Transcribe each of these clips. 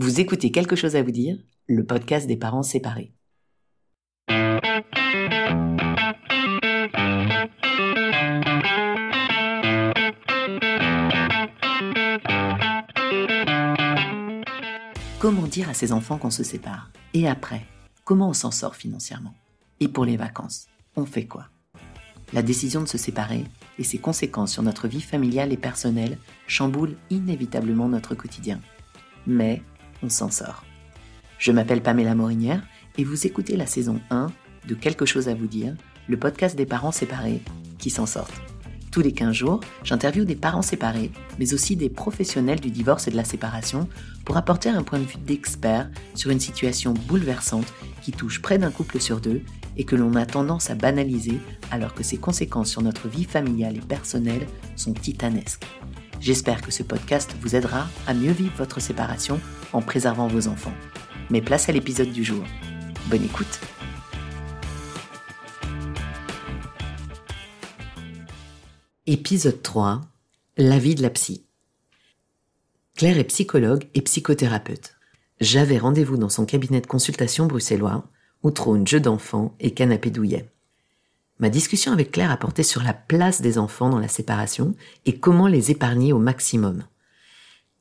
Vous écoutez quelque chose à vous dire, le podcast des parents séparés. Comment dire à ses enfants qu'on se sépare? Et après, comment on s'en sort financièrement? Et pour les vacances, on fait quoi? La décision de se séparer et ses conséquences sur notre vie familiale et personnelle chamboulent inévitablement notre quotidien. Mais on s'en sort. Je m'appelle Pamela Morinière et vous écoutez la saison 1 de Quelque chose à vous dire, le podcast des parents séparés qui s'en sortent. Tous les 15 jours, j'interviewe des parents séparés, mais aussi des professionnels du divorce et de la séparation pour apporter un point de vue d'expert sur une situation bouleversante qui touche près d'un couple sur deux et que l'on a tendance à banaliser alors que ses conséquences sur notre vie familiale et personnelle sont titanesques. J'espère que ce podcast vous aidera à mieux vivre votre séparation en préservant vos enfants. Mais place à l'épisode du jour. Bonne écoute Épisode 3 La vie de la psy. Claire est psychologue et psychothérapeute. J'avais rendez-vous dans son cabinet de consultation bruxellois où trône jeu d'enfants et canapé douillet. Ma discussion avec Claire a porté sur la place des enfants dans la séparation et comment les épargner au maximum.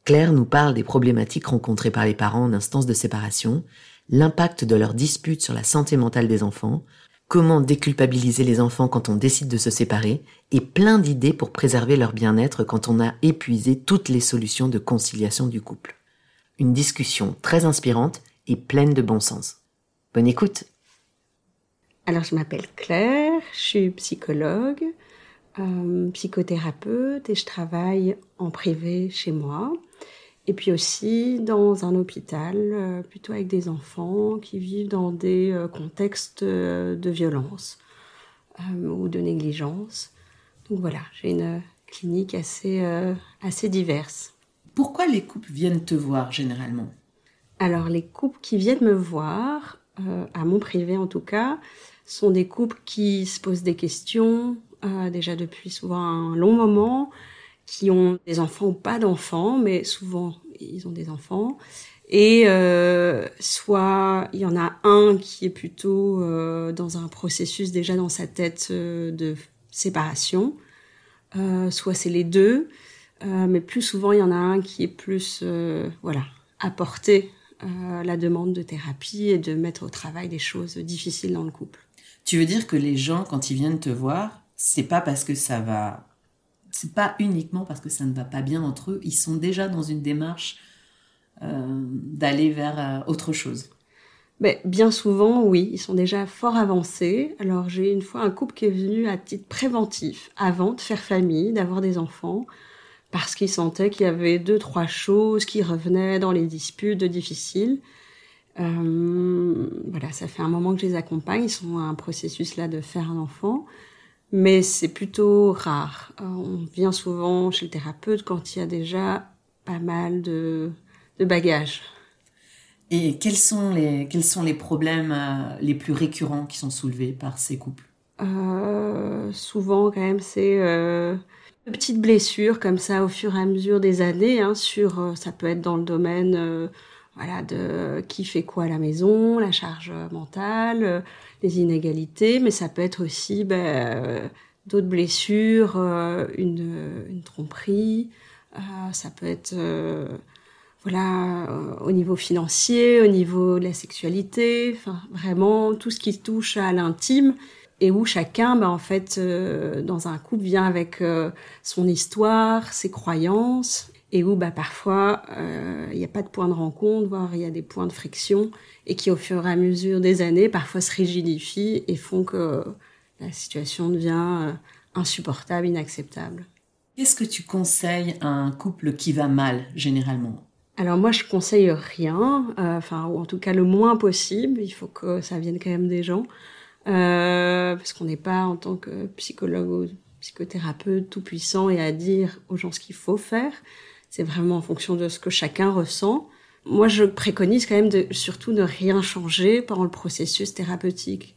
Claire nous parle des problématiques rencontrées par les parents en instance de séparation, l'impact de leurs disputes sur la santé mentale des enfants, comment déculpabiliser les enfants quand on décide de se séparer, et plein d'idées pour préserver leur bien-être quand on a épuisé toutes les solutions de conciliation du couple. Une discussion très inspirante et pleine de bon sens. Bonne écoute alors, je m'appelle Claire, je suis psychologue, euh, psychothérapeute et je travaille en privé chez moi. Et puis aussi dans un hôpital, euh, plutôt avec des enfants qui vivent dans des euh, contextes de violence ou de négligence. Donc voilà, j'ai une clinique assez, assez diverse. Pourquoi les couples viennent te voir généralement? Alors les couples qui viennent me voir, à mon privé en tout cas, sont des couples qui se posent des questions euh, déjà depuis souvent un long moment, qui ont des enfants ou pas d'enfants, mais souvent ils ont des enfants. Et euh, soit il y en a un qui est plutôt euh, dans un processus déjà dans sa tête de séparation, soit c'est les deux, mais plus souvent il y en a un qui est plus voilà apporter la demande de thérapie et de mettre au travail des choses difficiles dans le couple. Tu veux dire que les gens, quand ils viennent te voir, c'est pas parce que ça va. C'est pas uniquement parce que ça ne va pas bien entre eux. Ils sont déjà dans une démarche euh, d'aller vers euh, autre chose. Mais bien souvent, oui, ils sont déjà fort avancés. Alors j'ai une fois un couple qui est venu à titre préventif, avant de faire famille, d'avoir des enfants, parce qu'ils sentaient qu'il y avait deux, trois choses qui revenaient dans les disputes difficiles. Euh, voilà, ça fait un moment que je les accompagne. Ils sont à un processus là de faire un enfant, mais c'est plutôt rare. Euh, on vient souvent chez le thérapeute quand il y a déjà pas mal de, de bagages. Et quels sont les, quels sont les problèmes euh, les plus récurrents qui sont soulevés par ces couples? Euh, Souvent, quand même, c'est euh, de petites blessures comme ça au fur et à mesure des années. Hein, sur, ça peut être dans le domaine voilà, de qui fait quoi à la maison, la charge mentale, les inégalités, mais ça peut être aussi ben, euh, d'autres blessures, euh, une, une, tromperie, euh, ça peut être voilà au niveau financier, au niveau de la sexualité, vraiment tout ce qui touche à l'intime et où chacun, ben, en fait, dans un couple vient avec son histoire, ses croyances et où bah, parfois euh, il n'y a pas de point de rencontre, voire il y a des points de friction, et qui au fur et à mesure des années parfois se rigidifient et font que la situation devient euh, insupportable, inacceptable. Qu'est-ce que tu conseilles à un couple qui va mal généralement? Alors moi je conseille rien, euh, enfin ou en tout cas le moins possible. Il faut que ça vienne quand même des gens, parce qu'on n'est pas en tant que psychologue ou psychothérapeute tout puissant et à dire aux gens ce qu'il faut faire. C'est vraiment en fonction de ce que chacun ressent. Moi, je préconise quand même de surtout ne rien changer pendant le processus thérapeutique.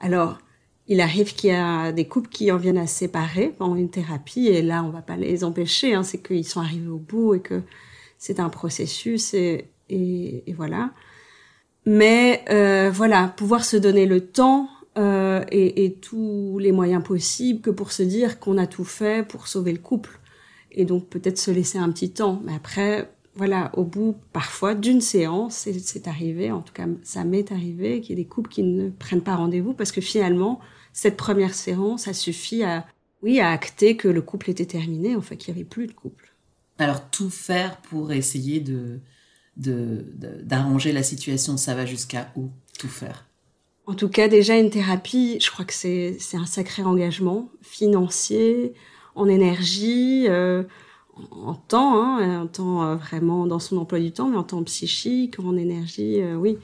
Alors, il arrive qu'il y a des couples qui en viennent à se séparer pendant une thérapie, et là, on va pas les empêcher. Hein, c'est qu'ils sont arrivés au bout et que c'est un processus. Et, et, voilà. Mais euh, voilà, pouvoir se donner le temps euh, et, et, tous les moyens possibles que pour se dire qu'on a tout fait pour sauver le couple. Et donc peut-être se laisser un petit temps. Mais après, voilà, au bout parfois d'une séance, c'est arrivé, en tout cas ça m'est arrivé, qu'il y ait des couples qui ne prennent pas rendez-vous parce que finalement, cette première séance, ça suffit à, oui, à acter que le couple était terminé, en fait, qu'il n'y avait plus de couple. Alors tout faire pour essayer de d'arranger la situation, ça va jusqu'à où Tout faire? En tout cas, déjà une thérapie, je crois que c'est un sacré engagement financier, en énergie, euh, en temps, hein, en temps euh, vraiment dans son emploi du temps, mais en temps psychique, en énergie, euh, oui.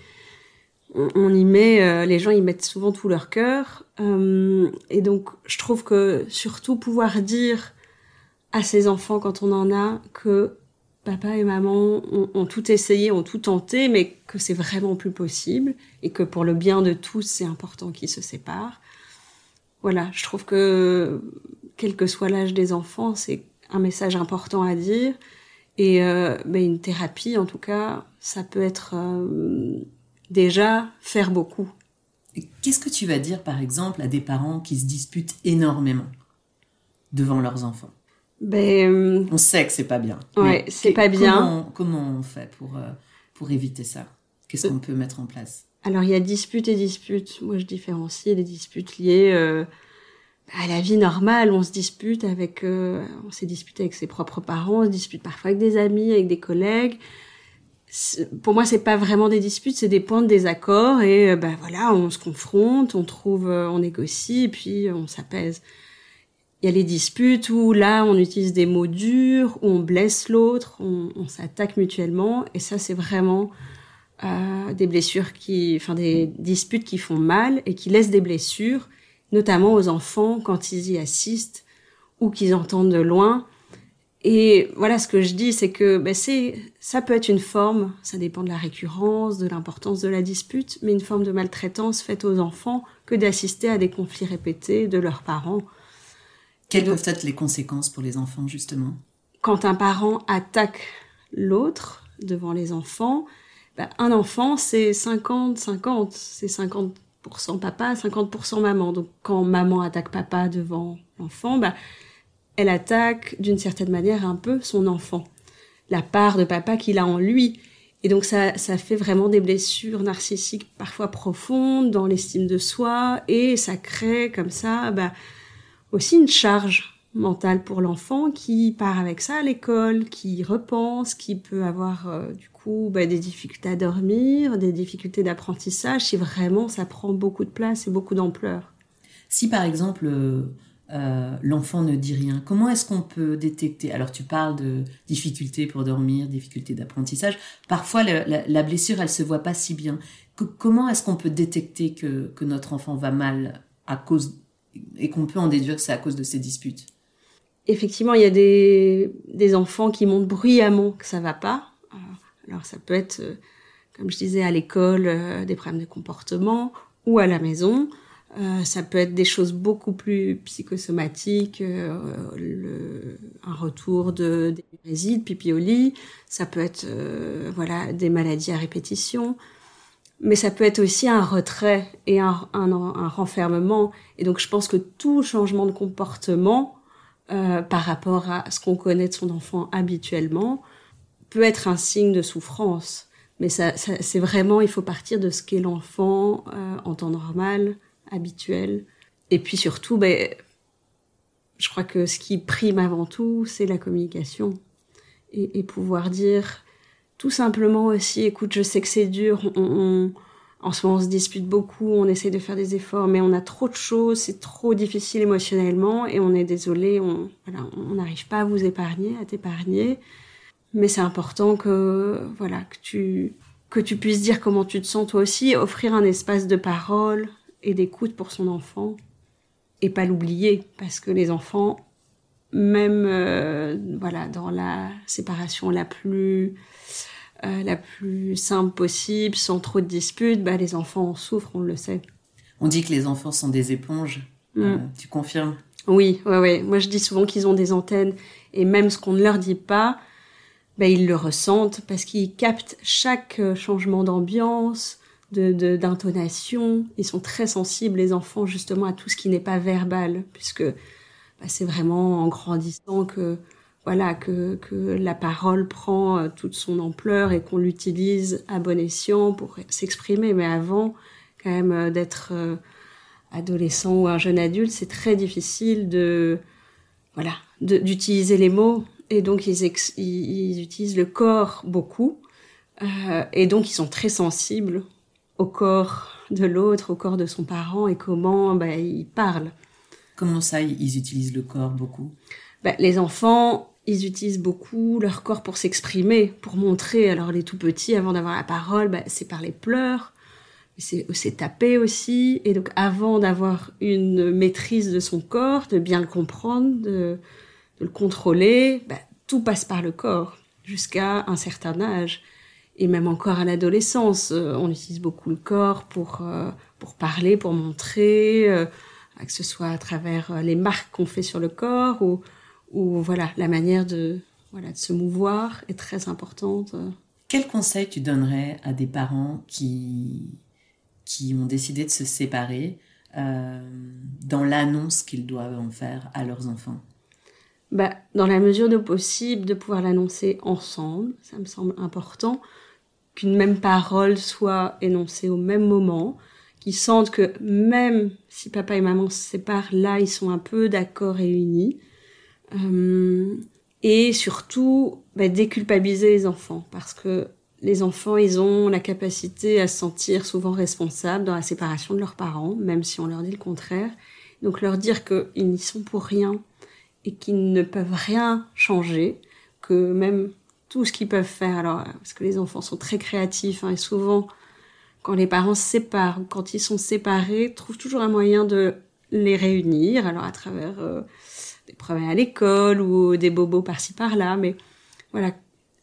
On, y met, les gens y mettent souvent tout leur cœur, et donc je trouve que surtout pouvoir dire à ses enfants quand on en a que papa et maman ont, tout essayé, ont tout tenté, mais que c'est vraiment plus possible et que pour le bien de tous, c'est important qu'ils se séparent. Voilà, je trouve que quel que soit l'âge des enfants, c'est un message important à dire. Et euh, ben, une thérapie, en tout cas, ça peut être euh, déjà faire beaucoup. Qu'est-ce que tu vas dire, par exemple, à des parents qui se disputent énormément devant leurs enfants? Ben, euh, On sait que c'est pas bien. Ouais, c'est pas bien. Comment, on fait pour, pour éviter ça? Qu'est-ce qu'on peut mettre en place? Alors, il y a disputes et disputes. Moi, je différencie les disputes liées euh, à la vie normale. On se dispute avec, on s'est disputé avec ses propres parents, on se dispute parfois avec des amis, avec des collègues. Pour moi, c'est pas vraiment des disputes, c'est des points de désaccord et ben voilà, on se confronte, on trouve, on négocie et puis on s'apaise. Il y a les disputes où là, on utilise des mots durs, où on blesse l'autre, on, s'attaque mutuellement. Et ça, c'est vraiment euh, des blessures qui, enfin des disputes qui font mal et qui laissent des blessures, notamment aux enfants quand ils y assistent ou qu'ils entendent de loin. Et voilà, ce que je dis, c'est que ben, c'est, ça peut être une forme, ça dépend de la récurrence, de l'importance de la dispute, mais une forme de maltraitance faite aux enfants que d'assister à des conflits répétés de leurs parents quelles peuvent être les conséquences pour les enfants, justement? Quand un parent attaque l'autre devant les enfants, bah, un enfant, c'est 50-50. C'est 50% papa, 50% maman. Donc, quand maman attaque papa devant l'enfant, bah, elle attaque d'une certaine manière un peu son enfant. La part de papa qu'il a en lui. Et donc, ça, ça fait vraiment des blessures narcissiques parfois profondes dans l'estime de soi. Et ça crée comme ça, bah, aussi une charge mentale pour l'enfant qui part avec ça à l'école, qui repense, qui peut avoir euh, du coup bah, des difficultés à dormir, des difficultés d'apprentissage, si vraiment ça prend beaucoup de place et beaucoup d'ampleur. Si par exemple euh, euh, l'enfant ne dit rien, comment est-ce qu'on peut détecter? Alors tu parles de difficultés pour dormir, difficultés d'apprentissage. Parfois la, blessure elle se voit pas si bien. comment est-ce qu'on peut détecter que, notre enfant va mal à cause et qu'on peut en déduire que c'est à cause de ces disputes? Effectivement, il y a des, des enfants qui montrent bruyamment que ça va pas. Euh, alors ça peut être, euh, comme je disais, à l'école, euh, des problèmes de comportement ou à la maison. ça peut être des choses beaucoup plus psychosomatiques, le, un retour de d'énurésie, de pipi au lit. Ça peut être voilà des maladies à répétition mais ça peut être aussi un retrait et un, un, un, renfermement. Et donc je pense que tout changement de comportement euh, par rapport à ce qu'on connaît de son enfant habituellement peut être un signe de souffrance. Mais ça, ça c'est vraiment, il faut partir de ce qu'est l'enfant euh, en temps normal, habituel. Et puis surtout, ben, je crois que ce qui prime avant tout, c'est la communication. Et, et pouvoir dire, tout simplement aussi, écoute, je sais que c'est dur, on, en ce moment on se dispute beaucoup, on essaie de faire des efforts, mais on a trop de choses, c'est trop difficile émotionnellement et on est désolé, on on n'arrive pas à vous épargner, à t'épargner, mais c'est important que voilà que tu que tu puisses dire comment tu te sens toi aussi, offrir un espace de parole et d'écoute pour son enfant et pas l'oublier parce que les enfants même euh, voilà dans la séparation la plus euh, la plus simple possible, sans trop de disputes, bah, les enfants en souffrent, on le sait. On dit que les enfants sont des éponges. Mm. Euh, tu confirmes? Oui, ouais, ouais. Moi, je dis souvent qu'ils ont des antennes, et même ce qu'on ne leur dit pas, ben, ils le ressentent parce qu'ils captent chaque euh, changement d'ambiance, de d'intonation. Ils sont très sensibles, les enfants, justement, à tout ce qui n'est pas verbal, puisque ben, c'est vraiment en grandissant que voilà que, que la parole prend euh, toute son ampleur et qu'on l'utilise à bon escient pour s'exprimer. Mais avant, quand même, euh, d'être adolescent ou un jeune adulte, c'est très difficile de voilà d'utiliser les mots et donc ils, ils, utilisent le corps beaucoup euh, et donc ils sont très sensibles au corps de l'autre, au corps de son parent et comment bah, ils parlent. Comment ça, ils utilisent le corps beaucoup? Bah, Les enfants, ils utilisent beaucoup leur corps pour s'exprimer, pour montrer. Alors les tout petits, avant d'avoir la parole, bah, c'est par les pleurs, c'est taper aussi. Et donc avant d'avoir une maîtrise de son corps, de bien le comprendre, de, de le contrôler, bah, tout passe par le corps jusqu'à un certain âge. Et même encore à l'adolescence, euh, on utilise beaucoup le corps pour, euh, pour parler, pour montrer, euh, que ce soit à travers les marques qu'on fait sur le corps ou, ou voilà, la manière de, voilà, de se mouvoir est très importante. Quel conseil tu donnerais à des parents qui, qui ont décidé de se séparer dans l'annonce qu'ils doivent en faire à leurs enfants? Bah, dans la mesure de possible, de pouvoir l'annoncer ensemble. Ça me semble important qu'une même parole soit énoncée au même moment, qu'ils sentent que même si papa et maman se séparent, là, ils sont un peu d'accord et unis. Euh, et surtout, bah, déculpabiliser les enfants, parce que les enfants, ils ont la capacité à se sentir souvent responsables dans la séparation de leurs parents, même si on leur dit le contraire. Donc leur dire qu'ils n'y sont pour rien, et qu'ils ne peuvent rien changer, que même tout ce qu'ils peuvent faire, alors parce que les enfants sont très créatifs hein, et souvent quand les parents se séparent, quand ils sont séparés, trouvent toujours un moyen de les réunir, alors à travers euh, des problèmes à l'école ou des bobos par-ci par-là, mais voilà,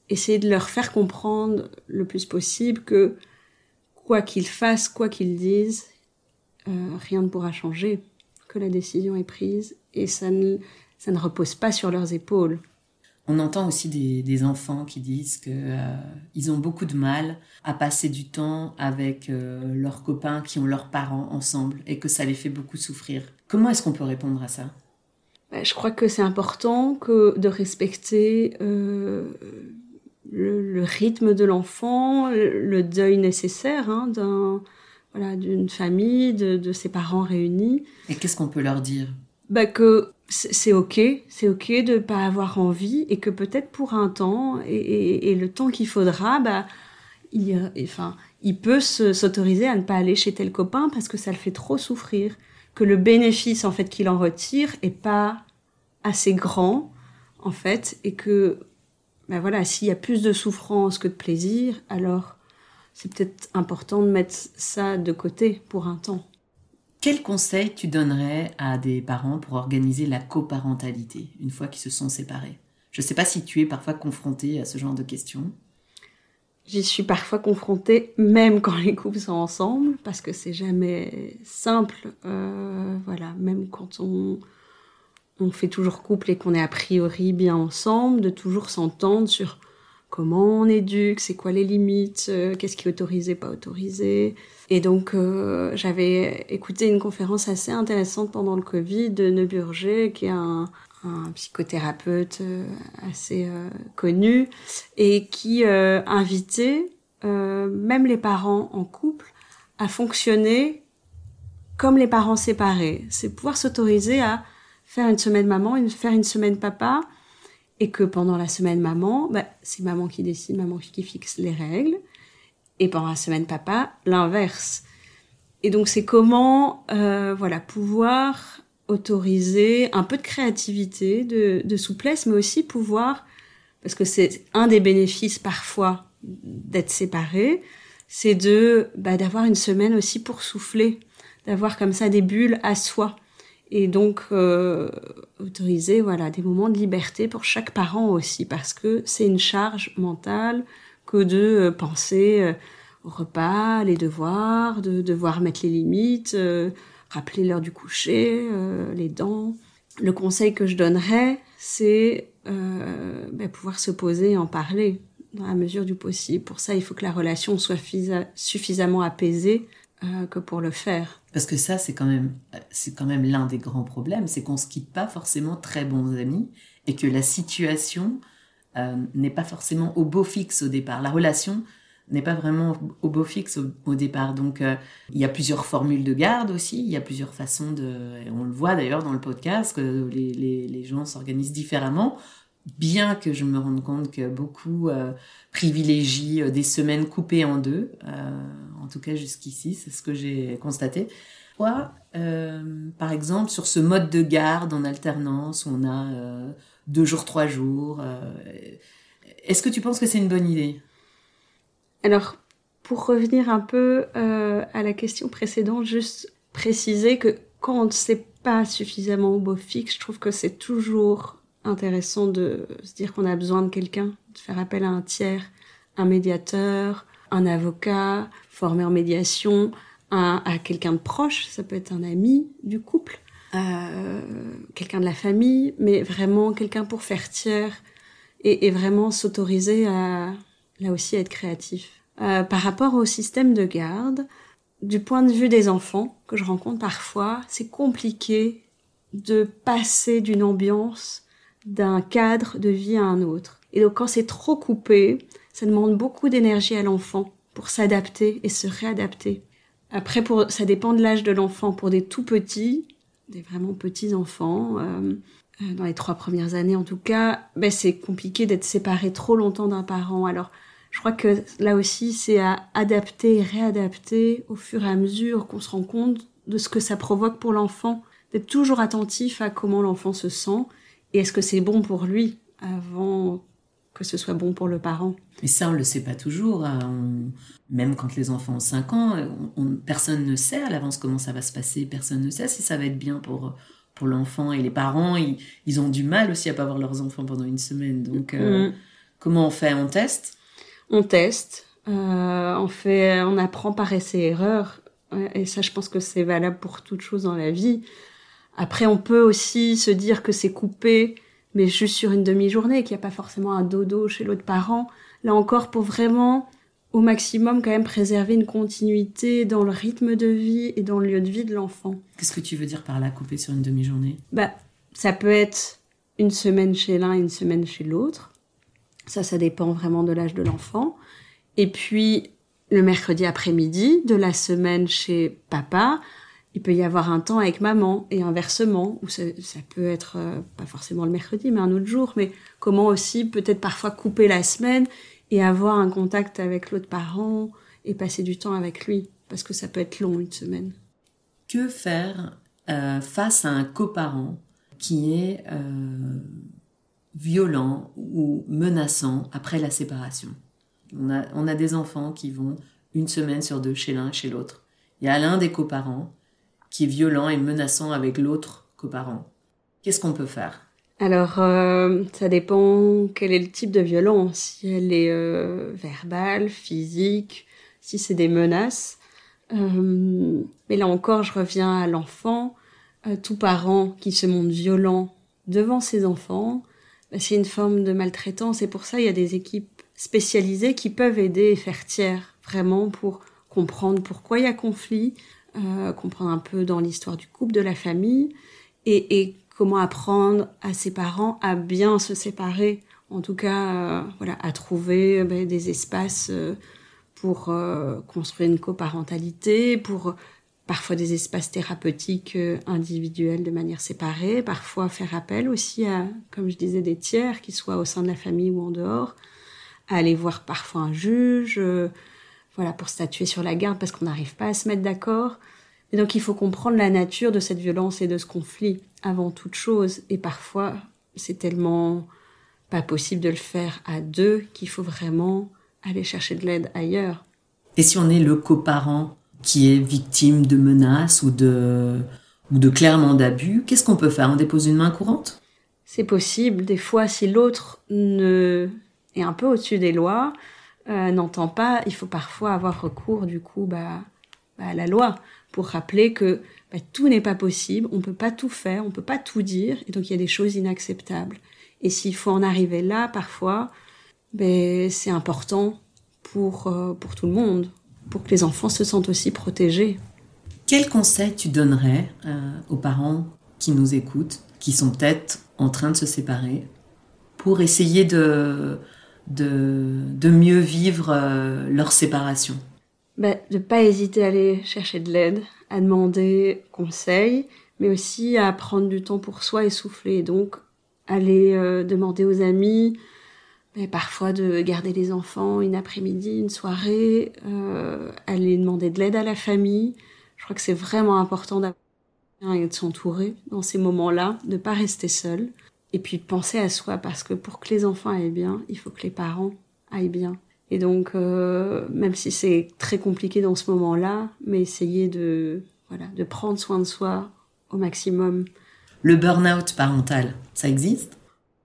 essayer de leur faire comprendre le plus possible que quoi qu'ils fassent, quoi qu'ils disent, euh, rien ne pourra changer, que la décision est prise et ça ne, ça ne repose pas sur leurs épaules. On entend aussi des, enfants qui disent que euh, ils ont beaucoup de mal à passer du temps avec euh, leurs copains qui ont leurs parents ensemble et que ça les fait beaucoup souffrir. Comment est-ce qu'on peut répondre à ça? Je crois que c'est important que de respecter euh, le, rythme de l'enfant, le, deuil nécessaire hein, d'un voilà d'une famille, de, de ses parents réunis. Et qu'est-ce qu'on peut leur dire? Bah que c'est ok, c'est ok de pas avoir envie et que peut-être pour un temps et, le temps qu'il faudra, bah il, enfin, il peut s'autoriser à ne pas aller chez tel copain parce que ça le fait trop souffrir, que le bénéfice en fait qu'il en retire est pas assez grand en fait et que bah voilà, s'il y a plus de souffrance que de plaisir, alors c'est peut-être important de mettre ça de côté pour un temps. Quel conseil tu donnerais à des parents pour organiser la coparentalité une fois qu'ils se sont séparés? Je ne sais pas si tu es parfois confronté à ce genre de questions. J'y suis parfois confrontée, même quand les couples sont ensemble, parce que c'est jamais simple. Euh, voilà, même quand on, on fait toujours couple et qu'on est a priori bien ensemble, de toujours s'entendre sur comment on éduque, c'est quoi les limites, euh, qu'est-ce qui est autorisé, pas autorisé. Et donc euh, j'avais écouté une conférence assez intéressante pendant le Covid de Neuburger, qui est un, psychothérapeute euh, assez connu et qui invitait même les parents en couple à fonctionner comme les parents séparés. C'est pouvoir s'autoriser à faire une semaine maman, faire une semaine papa, et que pendant la semaine maman, bah, c'est maman qui décide, maman qui fixe les règles, et pendant la semaine papa, l'inverse. Et donc c'est comment, euh, voilà, pouvoir autoriser un peu de créativité, de, souplesse, mais aussi pouvoir, parce que c'est un des bénéfices parfois d'être séparé, c'est de bah, d'avoir une semaine aussi pour souffler, d'avoir comme ça des bulles à soi. Et donc euh, autoriser voilà des moments de liberté pour chaque parent aussi parce que c'est une charge mentale que de euh, penser euh, au repas, les devoirs, de devoir mettre les limites, rappeler l'heure du coucher, les dents. Le conseil que je donnerais, c'est euh, bah, pouvoir se poser et en parler dans la mesure du possible. Pour ça, il faut que la relation soit suffisamment apaisée euh, que pour le faire. Parce que ça, c'est quand même, c'est quand même l'un des grands problèmes, c'est qu'on se quitte pas forcément très bons amis et que la situation euh, n'est pas forcément au beau fixe au départ. La relation n'est pas vraiment au beau fixe au, départ. Donc, euh, il y a plusieurs formules de garde aussi, il y a plusieurs façons de... on le voit d'ailleurs dans le podcast, que les, les, les gens s'organisent différemment bien que je me rende compte que beaucoup euh, privilégient euh, des semaines coupées en deux, en tout cas jusqu'ici, c'est ce que j'ai constaté. Toi, par exemple, sur ce mode de garde en alternance, on a deux jours, trois jours, est-ce que tu penses que c'est une bonne idée? Alors, pour revenir un peu à la question précédente, juste préciser que quand on ne sait pas suffisamment au beau fixe, je trouve que c'est toujours intéressant de se dire qu'on a besoin de quelqu'un, de faire appel à un tiers, un médiateur, un avocat formé en médiation, à quelqu'un de proche, ça peut être un ami du couple, euh, quelqu'un de la famille, mais vraiment quelqu'un pour faire tiers et, vraiment s'autoriser à là aussi être créatif. Euh, par rapport au système de garde, du point de vue des enfants que je rencontre parfois, c'est compliqué de passer d'une ambiance d'un cadre de vie à un autre. Et donc quand c'est trop coupé, ça demande beaucoup d'énergie à l'enfant pour s'adapter et se réadapter. Après, ça dépend de l'âge de l'enfant. Pour des tout petits, des vraiment petits enfants, euh, dans les trois premières années en tout cas, ben c'est compliqué d'être séparé trop longtemps d'un parent. Alors, je crois que là aussi, c'est à adapter et réadapter au fur et à mesure qu'on se rend compte de ce que ça provoque pour l'enfant, d'être toujours attentif à comment l'enfant se sent et est-ce que c'est bon pour lui avant que ce soit bon pour le parent Et ça, on le sait pas toujours. Hein. Même quand les enfants ont 5 ans, personne ne sait à l'avance comment ça va se passer. Personne ne sait si ça va être bien pour, pour l'enfant. Et les parents, ils, ont du mal aussi à pas voir leurs enfants pendant une semaine. Donc, euh, mm. comment on fait? On teste? On teste. Euh, on, fait, on apprend par essai-erreur. Et ça, je pense que c'est valable pour toute chose dans la vie. Après, on peut aussi se dire que c'est coupé, mais juste sur une demi-journée, qu'il n'y a pas forcément un dodo chez l'autre parent. Là encore, pour vraiment, au maximum, quand même préserver une continuité dans le rythme de vie et dans le lieu de vie de l'enfant. Qu'est-ce que tu veux dire par là, couper sur une demi-journée? Bah, ça peut être une semaine chez l'un et une semaine chez l'autre. Ça, ça dépend vraiment de l'âge de l'enfant. Et puis, le mercredi après-midi de la semaine chez papa, il peut y avoir un temps avec maman et inversement, ou ça, peut être euh, pas forcément le mercredi, mais un autre jour, mais comment aussi peut-être parfois couper la semaine et avoir un contact avec l'autre parent et passer du temps avec lui, parce que ça peut être long une semaine. Que faire euh, face à un coparent qui est euh, violent ou menaçant après la séparation? On a, on a des enfants qui vont une semaine sur deux chez l'un, chez l'autre. Il y a l'un des coparents qui est violent et menaçant avec l'autre coparent. Qu'est-ce qu'on peut faire? Alors, euh, ça dépend quel est le type de violence. Si elle est euh, verbale, physique, si c'est des menaces. Euh, mais là encore, je reviens à l'enfant. tout parent qui se montre violent devant ses enfants, bah, c'est une forme de maltraitance. Et pour ça, il y a des équipes spécialisées qui peuvent aider et faire tiers, vraiment pour comprendre pourquoi il y a conflit, comprendre un peu dans l'histoire du couple, de la famille, et, et, comment apprendre à ses parents à bien se séparer, en tout cas, euh, voilà, à trouver euh, ben, des espaces pour construire une coparentalité, pour parfois des espaces thérapeutiques individuels de manière séparée, parfois faire appel aussi à, comme je disais, des tiers, qui soient au sein de la famille ou en dehors, à aller voir parfois un juge, voilà, pour statuer sur la garde parce qu'on n'arrive pas à se mettre d'accord. Et donc il faut comprendre la nature de cette violence et de ce conflit avant toute chose. Et parfois, c'est tellement pas possible de le faire à deux qu'il faut vraiment aller chercher de l'aide ailleurs. Et si on est le coparent qui est victime de menaces ou de, ou de clairement d'abus, qu'est-ce qu'on peut faire? On dépose une main courante? C'est possible. Des fois, si l'autre ne est un peu au-dessus des lois, euh, n'entend pas, il faut parfois avoir recours du coup bah, bah, à la loi pour rappeler que bah, tout n'est pas possible, on peut pas tout faire, on peut pas tout dire, et donc il y a des choses inacceptables. Et s'il faut en arriver là, parfois, ben, c'est important pour, euh, pour tout le monde, pour que les enfants se sentent aussi protégés. Quel conseil tu donnerais euh, aux parents qui nous écoutent, qui sont peut-être en train de se séparer, pour essayer de, de, mieux vivre euh, leur séparation? Ben, De ne pas hésiter à aller chercher de l'aide, à demander conseil, mais aussi à prendre du temps pour soi et souffler. Donc, aller euh, demander aux amis, mais parfois de garder les enfants une après-midi, une soirée, euh, aller demander de l'aide à la famille. Je crois que c'est vraiment important d'avoir et de s'entourer dans ces moments-là, de pas rester seul. Et puis penser à soi, parce que pour que les enfants aillent bien, il faut que les parents aillent bien. Et donc, euh, même si c'est très compliqué dans ce moment-là, mais essayer de, voilà, de prendre soin de soi au maximum. Le burn-out parental, ça existe?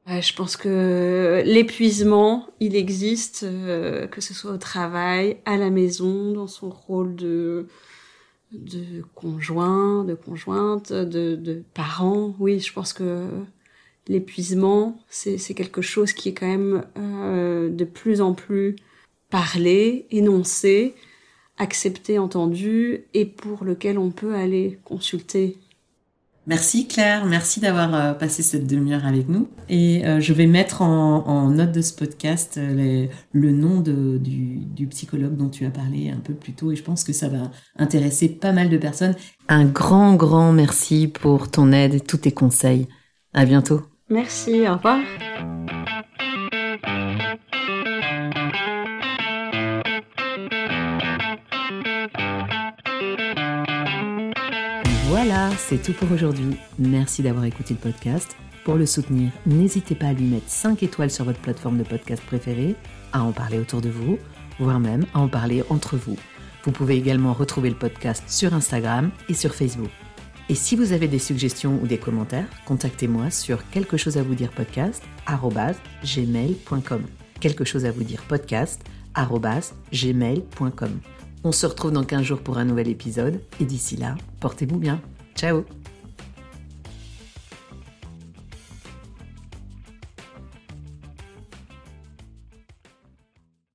Je pense que l'épuisement, il existe, euh, que ce soit au travail, à la maison, dans son rôle de, de conjoint, de conjointe, de, de parent. Oui, je pense que l'épuisement, c'est quelque chose qui est quand même euh, de plus en plus parlé, énoncé, accepté, entendu, et pour lequel on peut aller consulter Merci Claire, merci d'avoir euh, passé cette demi-heure avec nous. Et euh, je vais mettre en, note de ce podcast euh, le nom du, psychologue dont tu as parlé un peu plus tôt et je pense que ça va intéresser pas mal de personnes. Un grand, grand merci pour ton aide et tous tes conseils. À bientôt. Merci, au revoir. Voilà, c'est tout pour aujourd'hui. Merci d'avoir écouté le podcast. Pour le soutenir, n'hésitez pas à lui mettre 5 étoiles sur votre plateforme de podcast préférée, à en parler autour de vous, voire même à en parler entre vous. Vous pouvez également retrouver le podcast sur Instagram et sur Facebook. Et si vous avez des suggestions ou des commentaires, contactez-moi sur quelque chose à vous dire podcast gmail.com. Quelque chose à vous dire podcast gmail.com. On se retrouve dans 15 jours pour un nouvel épisode et d'ici là, portez-vous bien. Ciao